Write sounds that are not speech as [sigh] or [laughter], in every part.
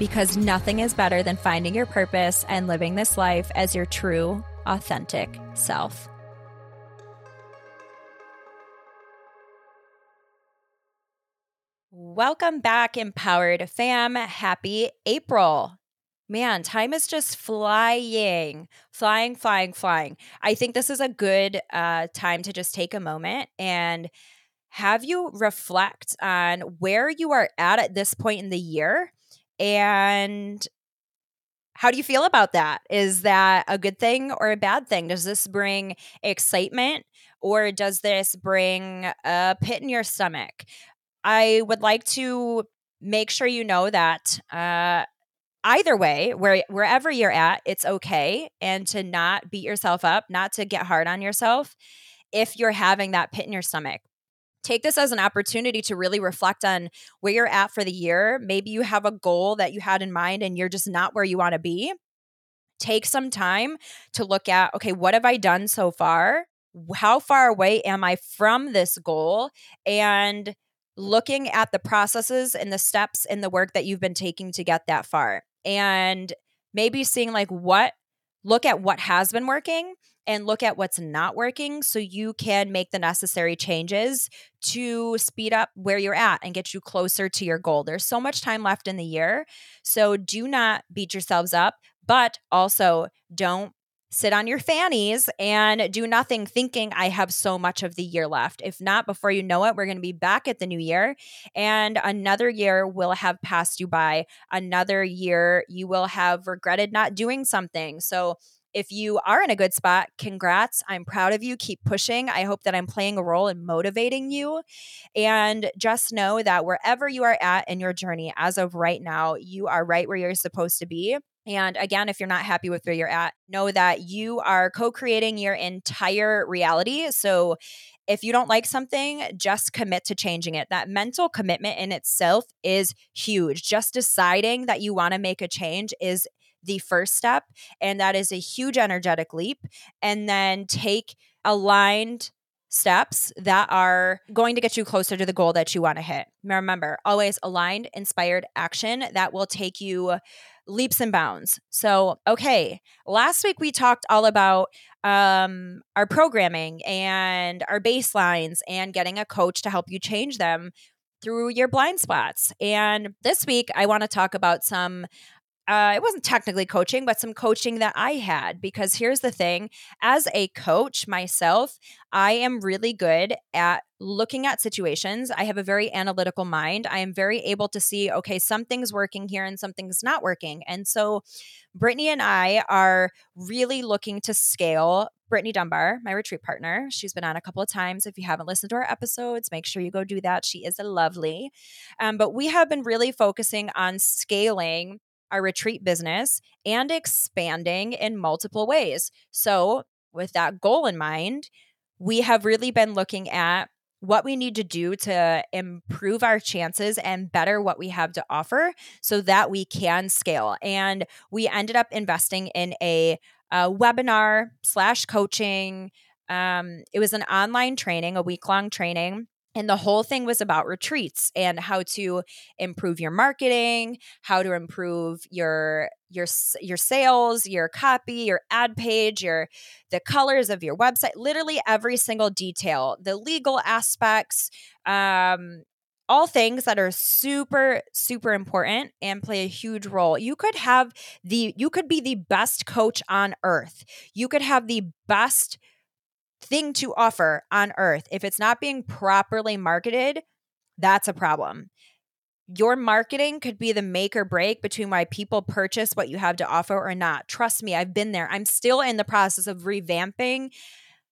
because nothing is better than finding your purpose and living this life as your true, authentic self. Welcome back, Empowered Fam. Happy April. Man, time is just flying, flying, flying, flying. I think this is a good uh, time to just take a moment and have you reflect on where you are at at this point in the year and how do you feel about that? Is that a good thing or a bad thing? Does this bring excitement or does this bring a pit in your stomach? I would like to make sure you know that uh, either way, where wherever you're at, it's okay, and to not beat yourself up, not to get hard on yourself if you're having that pit in your stomach take this as an opportunity to really reflect on where you're at for the year. Maybe you have a goal that you had in mind and you're just not where you want to be. Take some time to look at okay, what have I done so far? How far away am I from this goal? And looking at the processes and the steps and the work that you've been taking to get that far. And maybe seeing like what look at what has been working and look at what's not working so you can make the necessary changes to speed up where you're at and get you closer to your goal. There's so much time left in the year. So do not beat yourselves up, but also don't sit on your fannies and do nothing thinking I have so much of the year left. If not, before you know it, we're going to be back at the new year and another year will have passed you by. Another year you will have regretted not doing something. So if you are in a good spot, congrats. I'm proud of you. Keep pushing. I hope that I'm playing a role in motivating you. And just know that wherever you are at in your journey, as of right now, you are right where you're supposed to be. And again, if you're not happy with where you're at, know that you are co creating your entire reality. So if you don't like something, just commit to changing it. That mental commitment in itself is huge. Just deciding that you want to make a change is the first step. And that is a huge energetic leap. And then take aligned steps that are going to get you closer to the goal that you want to hit. Remember, always aligned, inspired action that will take you leaps and bounds. So, okay, last week we talked all about um, our programming and our baselines and getting a coach to help you change them through your blind spots. And this week I want to talk about some uh, it wasn't technically coaching, but some coaching that I had. Because here's the thing as a coach myself, I am really good at looking at situations. I have a very analytical mind. I am very able to see, okay, something's working here and something's not working. And so, Brittany and I are really looking to scale Brittany Dunbar, my retreat partner. She's been on a couple of times. If you haven't listened to our episodes, make sure you go do that. She is a lovely. Um, but we have been really focusing on scaling our retreat business and expanding in multiple ways. So, with that goal in mind, we have really been looking at what we need to do to improve our chances and better what we have to offer so that we can scale. And we ended up investing in a, a webinar slash coaching. Um, it was an online training, a week long training and the whole thing was about retreats and how to improve your marketing how to improve your your your sales your copy your ad page your the colors of your website literally every single detail the legal aspects um all things that are super super important and play a huge role. You could have the you could be the best coach on earth. You could have the best thing to offer on earth, if it's not being properly marketed, that's a problem. Your marketing could be the make or break between why people purchase what you have to offer or not. Trust me, I've been there. I'm still in the process of revamping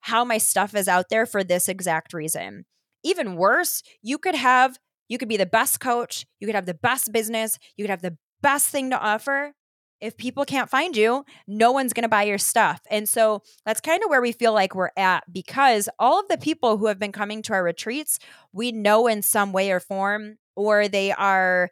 how my stuff is out there for this exact reason. Even worse, you could have you could be the best coach, you could have the best business, you could have the best thing to offer. If people can't find you, no one's going to buy your stuff. And so that's kind of where we feel like we're at because all of the people who have been coming to our retreats, we know in some way or form, or they are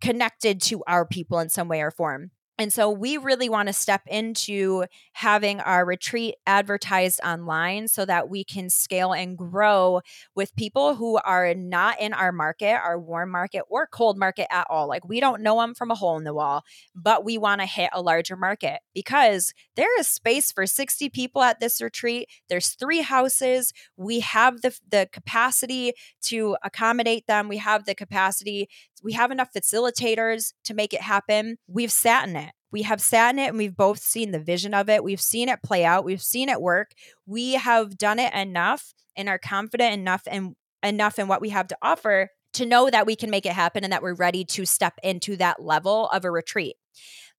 connected to our people in some way or form. And so we really want to step into having our retreat advertised online so that we can scale and grow with people who are not in our market, our warm market or cold market at all. Like we don't know them from a hole in the wall, but we want to hit a larger market because there is space for 60 people at this retreat. There's three houses. We have the, the capacity to accommodate them. We have the capacity we have enough facilitators to make it happen. We've sat in it. We have sat in it and we've both seen the vision of it. We've seen it play out. We've seen it work. We have done it enough and are confident enough and enough in what we have to offer to know that we can make it happen and that we're ready to step into that level of a retreat.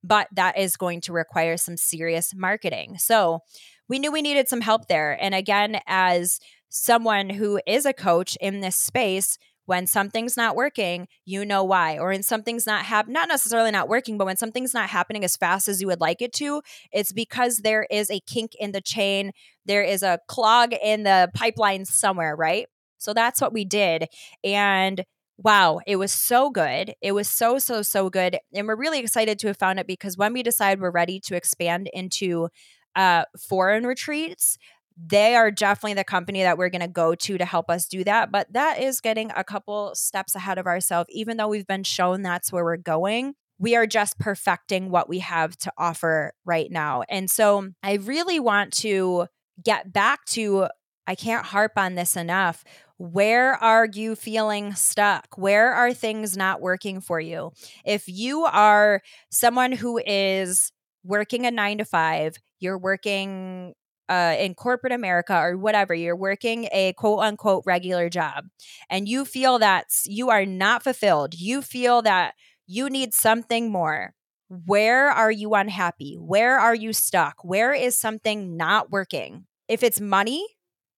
But that is going to require some serious marketing. So we knew we needed some help there. And again, as someone who is a coach in this space, when something's not working, you know why. Or when something's not hap- not necessarily not working, but when something's not happening as fast as you would like it to, it's because there is a kink in the chain, there is a clog in the pipeline somewhere, right? So that's what we did. And wow, it was so good. It was so, so, so good. And we're really excited to have found it because when we decide we're ready to expand into uh, foreign retreats, they are definitely the company that we're going to go to to help us do that. But that is getting a couple steps ahead of ourselves, even though we've been shown that's where we're going. We are just perfecting what we have to offer right now. And so I really want to get back to, I can't harp on this enough. Where are you feeling stuck? Where are things not working for you? If you are someone who is working a nine to five, you're working uh, in corporate America or whatever, you're working a quote unquote regular job and you feel that you are not fulfilled, you feel that you need something more. Where are you unhappy? Where are you stuck? Where is something not working? If it's money,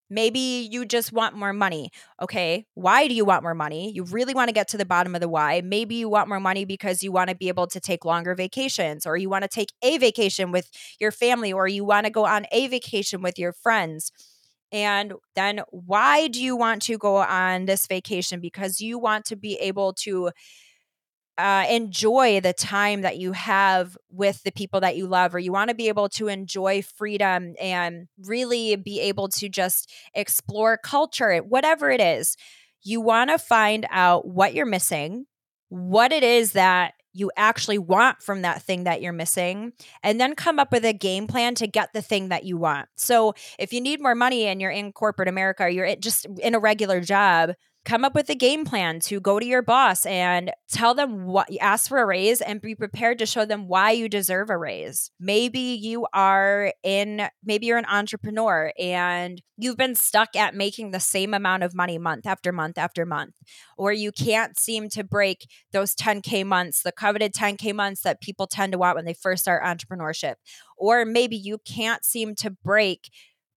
Maybe you just want more money. Okay. Why do you want more money? You really want to get to the bottom of the why. Maybe you want more money because you want to be able to take longer vacations, or you want to take a vacation with your family, or you want to go on a vacation with your friends. And then why do you want to go on this vacation? Because you want to be able to uh, enjoy the time that you have with the people that you love, or you want to be able to enjoy freedom and really be able to just explore culture, whatever it is, you want to find out what you're missing, what it is that you actually want from that thing that you're missing, and then come up with a game plan to get the thing that you want. So, if you need more money and you're in corporate America or you're just in a regular job, come up with a game plan to go to your boss and tell them what ask for a raise and be prepared to show them why you deserve a raise. Maybe you are in maybe you're an entrepreneur and you've been stuck at making the same amount of money month after month after month or you can't seem to break those 10k months, the coveted 10k months that people tend to want when they first start entrepreneurship. Or maybe you can't seem to break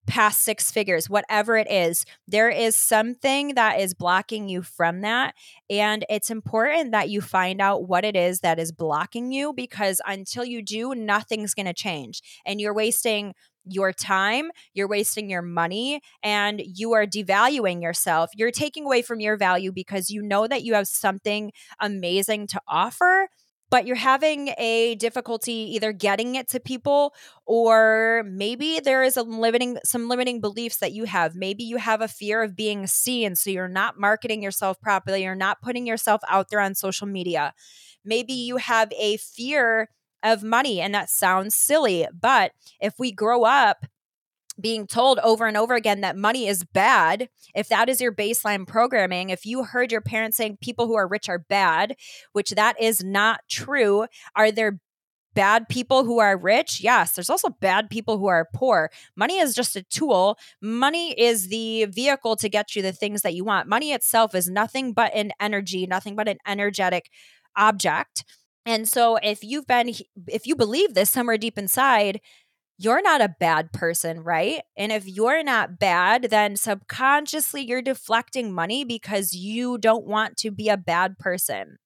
past six figures, whatever it is, there is something that is blocking you from that. And it's important that you find out what it is that is blocking you because until you do, nothing's going to change. And you're wasting your time, you're wasting your money, and you are devaluing yourself. You're taking away from your value because you know that you have something amazing to offer but you're having a difficulty either getting it to people or maybe there is a limiting some limiting beliefs that you have. Maybe you have a fear of being seen so you're not marketing yourself properly you're not putting yourself out there on social media. Maybe you have a fear of money and that sounds silly but if we grow up being told over and over again that money is bad, if that is your baseline programming, if you heard your parents saying people who are rich are bad, which that is not true, are there bad people who are rich? Yes, there's also bad people who are poor. Money is just a tool. Money is the vehicle to get you the things that you want. Money itself is nothing but an energy, nothing but an energetic object. And so if you've been if you believe this somewhere deep inside, you're not a bad person, right? And if you're not bad, then subconsciously you're deflecting money because you don't want to be a bad person.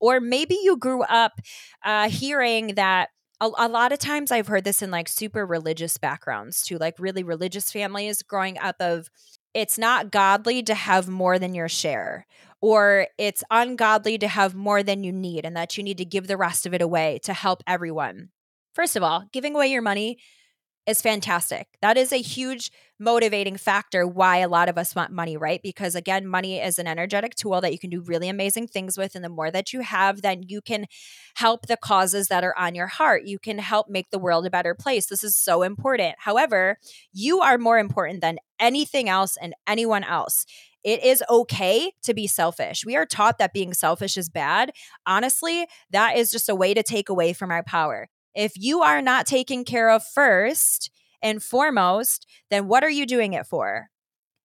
Or maybe you grew up uh, hearing that a, a, lot of times I've heard this in like super religious backgrounds too, like really religious families growing up of it's not godly to have more than your share or it's ungodly to have more than you need and that you need to give the rest of it away to help everyone. First of all, giving away your money is fantastic. That is a huge motivating factor why a lot of us want money, right? Because again, money is an energetic tool that you can do really amazing things with. And the more that you have, then you can help the causes that are on your heart. You can help make the world a better place. This is so important. However, you are more important than anything else and anyone else. It is okay to be selfish. We are taught that being selfish is bad. Honestly, that is just a way to take away from our power. If you are not taken care of first and foremost, then what are you doing it for?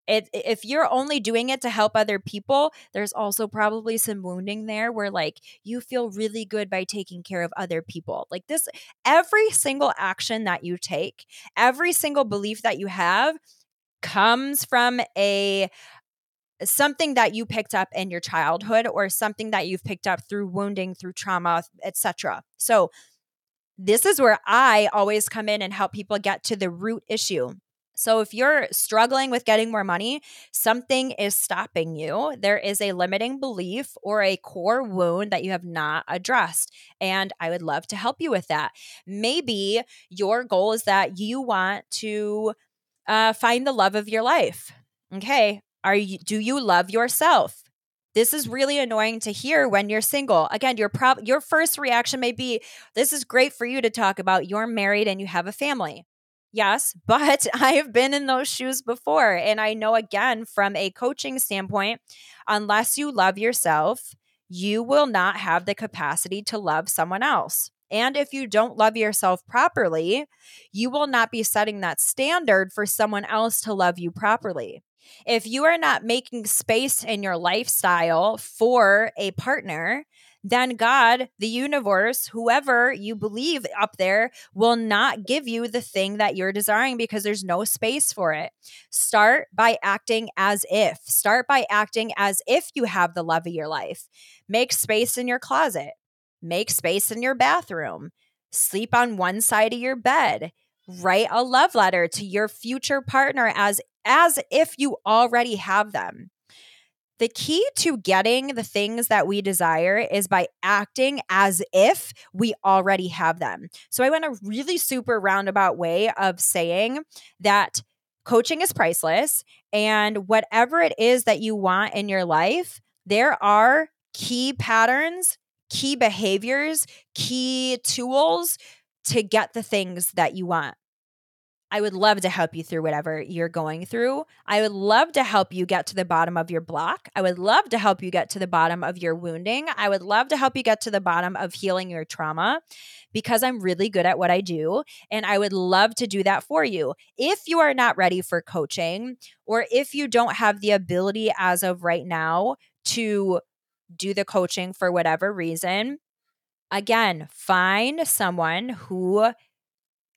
It, if you're only doing it to help other people, there's also probably some wounding there where like you feel really good by taking care of other people. Like this, every single action that you take, every single belief that you have comes from a something that you picked up in your childhood or something that you've picked up through wounding through trauma etc so this is where I always come in and help people get to the root issue. So, if you're struggling with getting more money, something is stopping you. There is a limiting belief or a core wound that you have not addressed. And I would love to help you with that. Maybe your goal is that you want to uh, find the love of your life. Okay. Are you, do you love yourself? This is really annoying to hear when you're single. Again, your prob- your first reaction may be this is great for you to talk about you're married and you have a family. Yes, [laughs] but I have been in those shoes before and I know again from a coaching standpoint, unless you love yourself, you will not have the capacity to love someone else. And if you don't love yourself properly, you will not be setting that standard for someone else to love you properly. If you are not making space in your lifestyle for a partner, then God, the universe, whoever you believe up there, will not give you the thing that you're desiring because there's no space for it. Start by acting as if. Start by acting as if you have the love of your life. Make space in your closet, make space in your bathroom, sleep on one side of your bed. Write a love letter to your future partner as as if you already have them. The key to getting the things that we desire is by acting as if we already have them. So I went a really super roundabout way of saying that coaching is priceless and whatever it is that you want in your life, there are key patterns, key behaviors, key tools to get the things that you want. I would love to help you through whatever you're going through. I would love to help you get to the bottom of your block. I would love to help you get to the bottom of your wounding. I would love to help you get to the bottom of healing your trauma because I'm really good at what I do. And I would love to do that for you. If you are not ready for coaching, or if you don't have the ability as of right now to do the coaching for whatever reason, again, find someone who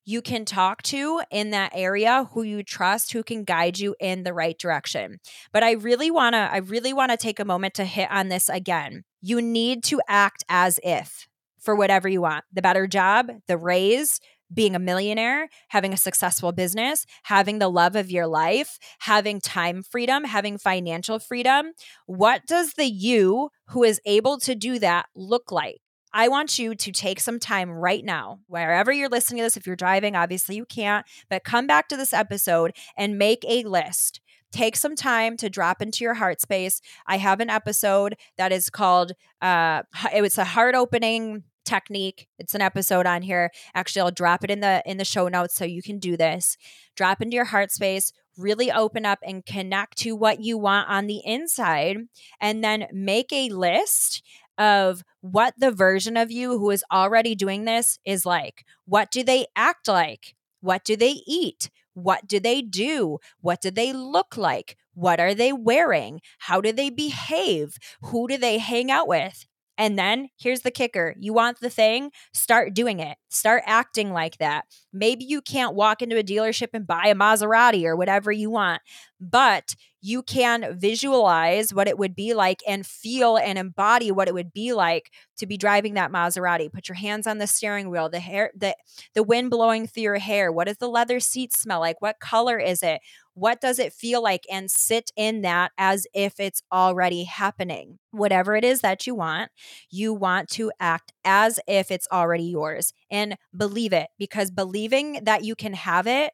you can talk to in that area who you trust who can guide you in the right direction. But I really want to I really want to take a moment to hit on this again. You need to act as if for whatever you want. The better job, the raise, being a millionaire, having a successful business, having the love of your life, having time freedom, having financial freedom. What does the you who is able to do that look like? I want you to take some time right now, wherever you're listening to this. If you're driving, obviously you can't, but come back to this episode and make a list. Take some time to drop into your heart space. I have an episode that is called, uh, it was a heart opening technique it's an episode on here actually i'll drop it in the in the show notes so you can do this drop into your heart space really open up and connect to what you want on the inside and then make a list of what the version of you who is already doing this is like. What do they act like? What do they eat? What do they do? What do they look like? What are they wearing? How do they behave? Who do they hang out with? And then here's the kicker you want the thing, start doing it, start acting like that. Maybe you can't walk into a dealership and buy a Maserati or whatever you want, but you can visualize what it would be like and feel and embody what it would be like to be driving that Maserati. Put your hands on the steering wheel, the hair, the the wind blowing through your hair. What does the leather seat smell like? What color is it? What does it feel like? And sit in that as if it's already happening. Whatever it is that you want, you want to act as if it's already yours and believe it because believing that you can have it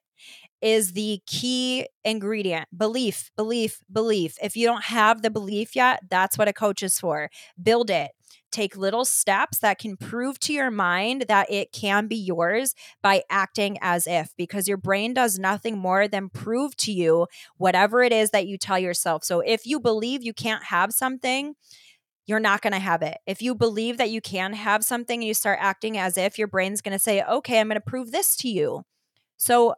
is the key ingredient belief, belief, belief. If you don't have the belief yet, that's what a coach is for. Build it take little steps that can prove to your mind that it can be yours by acting as if, because your brain does nothing more than prove to you whatever it is that you tell yourself. So if you believe you can't have something, you're not going to have it. If you believe that you can have something you start acting as if, your brain's going to say, okay, I'm going to prove this to you. So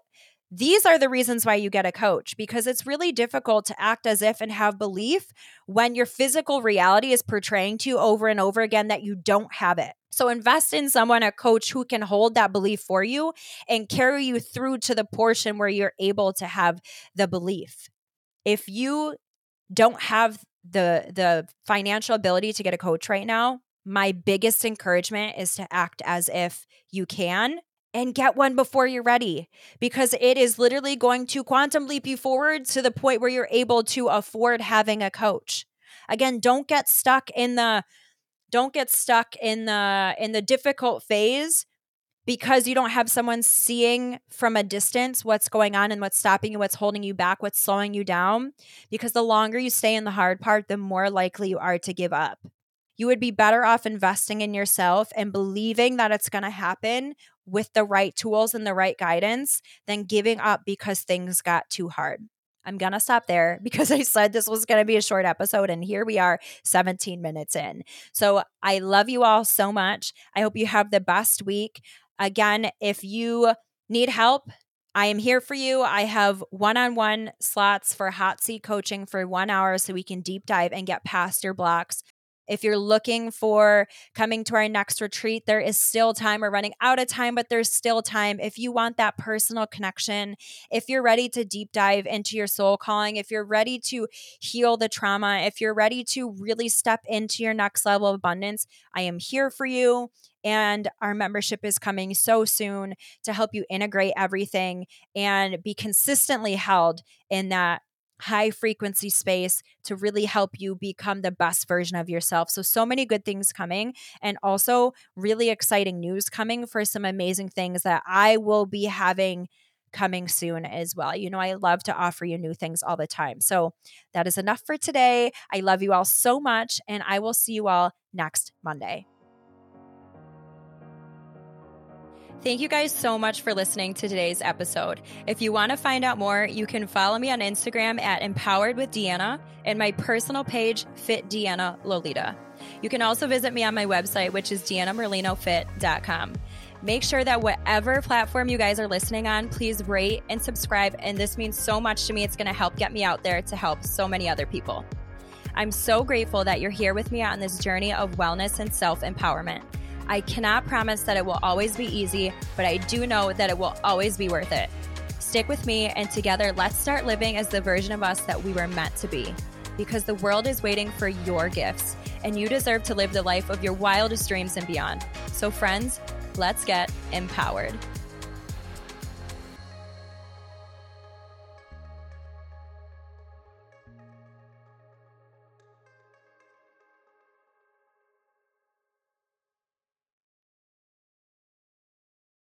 these are the reasons why you get a coach because it's really difficult to act as if and have belief when your physical reality is portraying to you over and over again that you don't have it. So invest in someone, a coach who can hold that belief for you and carry you through to the portion where you're able to have the belief. If you don't have the the financial ability to get a coach right now, my biggest encouragement is to act as if you can and get one before you're ready because it is literally going to quantum leap you forward to the point where you're able to afford having a coach. Again, don't get stuck in the don't get stuck in the in the difficult phase because you don't have someone seeing from a distance what's going on and what's stopping you, what's holding you back, what's slowing you down. Because the longer you stay in the hard part, the more likely you are to give up. You would be better off investing in yourself and believing that it's going to happen with the right tools and the right guidance than giving up because things got too hard. I'm going to stop there [laughs] because I said this was going to be a short episode, and here we are 17 minutes in. So I love you all so much. I hope you have the best week. Again, if you need help, I am here for you. I have one on one slots for hot seat coaching for one hour so we can deep dive and get past your blocks. If you're looking for coming to our next retreat, there is still time. We're running out of time, but there's still time. If you want that personal connection, if you're ready to deep dive into your soul calling, if you're ready to heal the trauma, if you're ready to really step into your next level of abundance, I am here for you. And our membership is coming so soon to help you integrate everything and be consistently held in that high frequency space to really help you become the best version of yourself. So, so many good things coming, and also really exciting news coming for some amazing things that I will be having coming soon as well. You know, I love to offer you new things all the time. So, that is enough for today. I love you all so much, and I will see you all next Monday. Thank you guys so much for listening to today's episode. If you want to find out more, you can follow me on Instagram at Empowered with Deanna and my personal page, Fit Deanna Lolita. You can also visit me on my website, which is deannamerlinofit.com. Make sure that whatever platform you guys are listening on, please rate and subscribe. And this means so much to me. It's going to help get me out there to help so many other people. I'm so grateful that you're here with me on this journey of wellness and self empowerment. I cannot promise that it will always be easy, but I do know that it will always be worth it. Stick with me, and together, let's start living as the version of us that we were meant to be. Because the world is waiting for your gifts, and you deserve to live the life of your wildest dreams and beyond. So, friends, let's get empowered.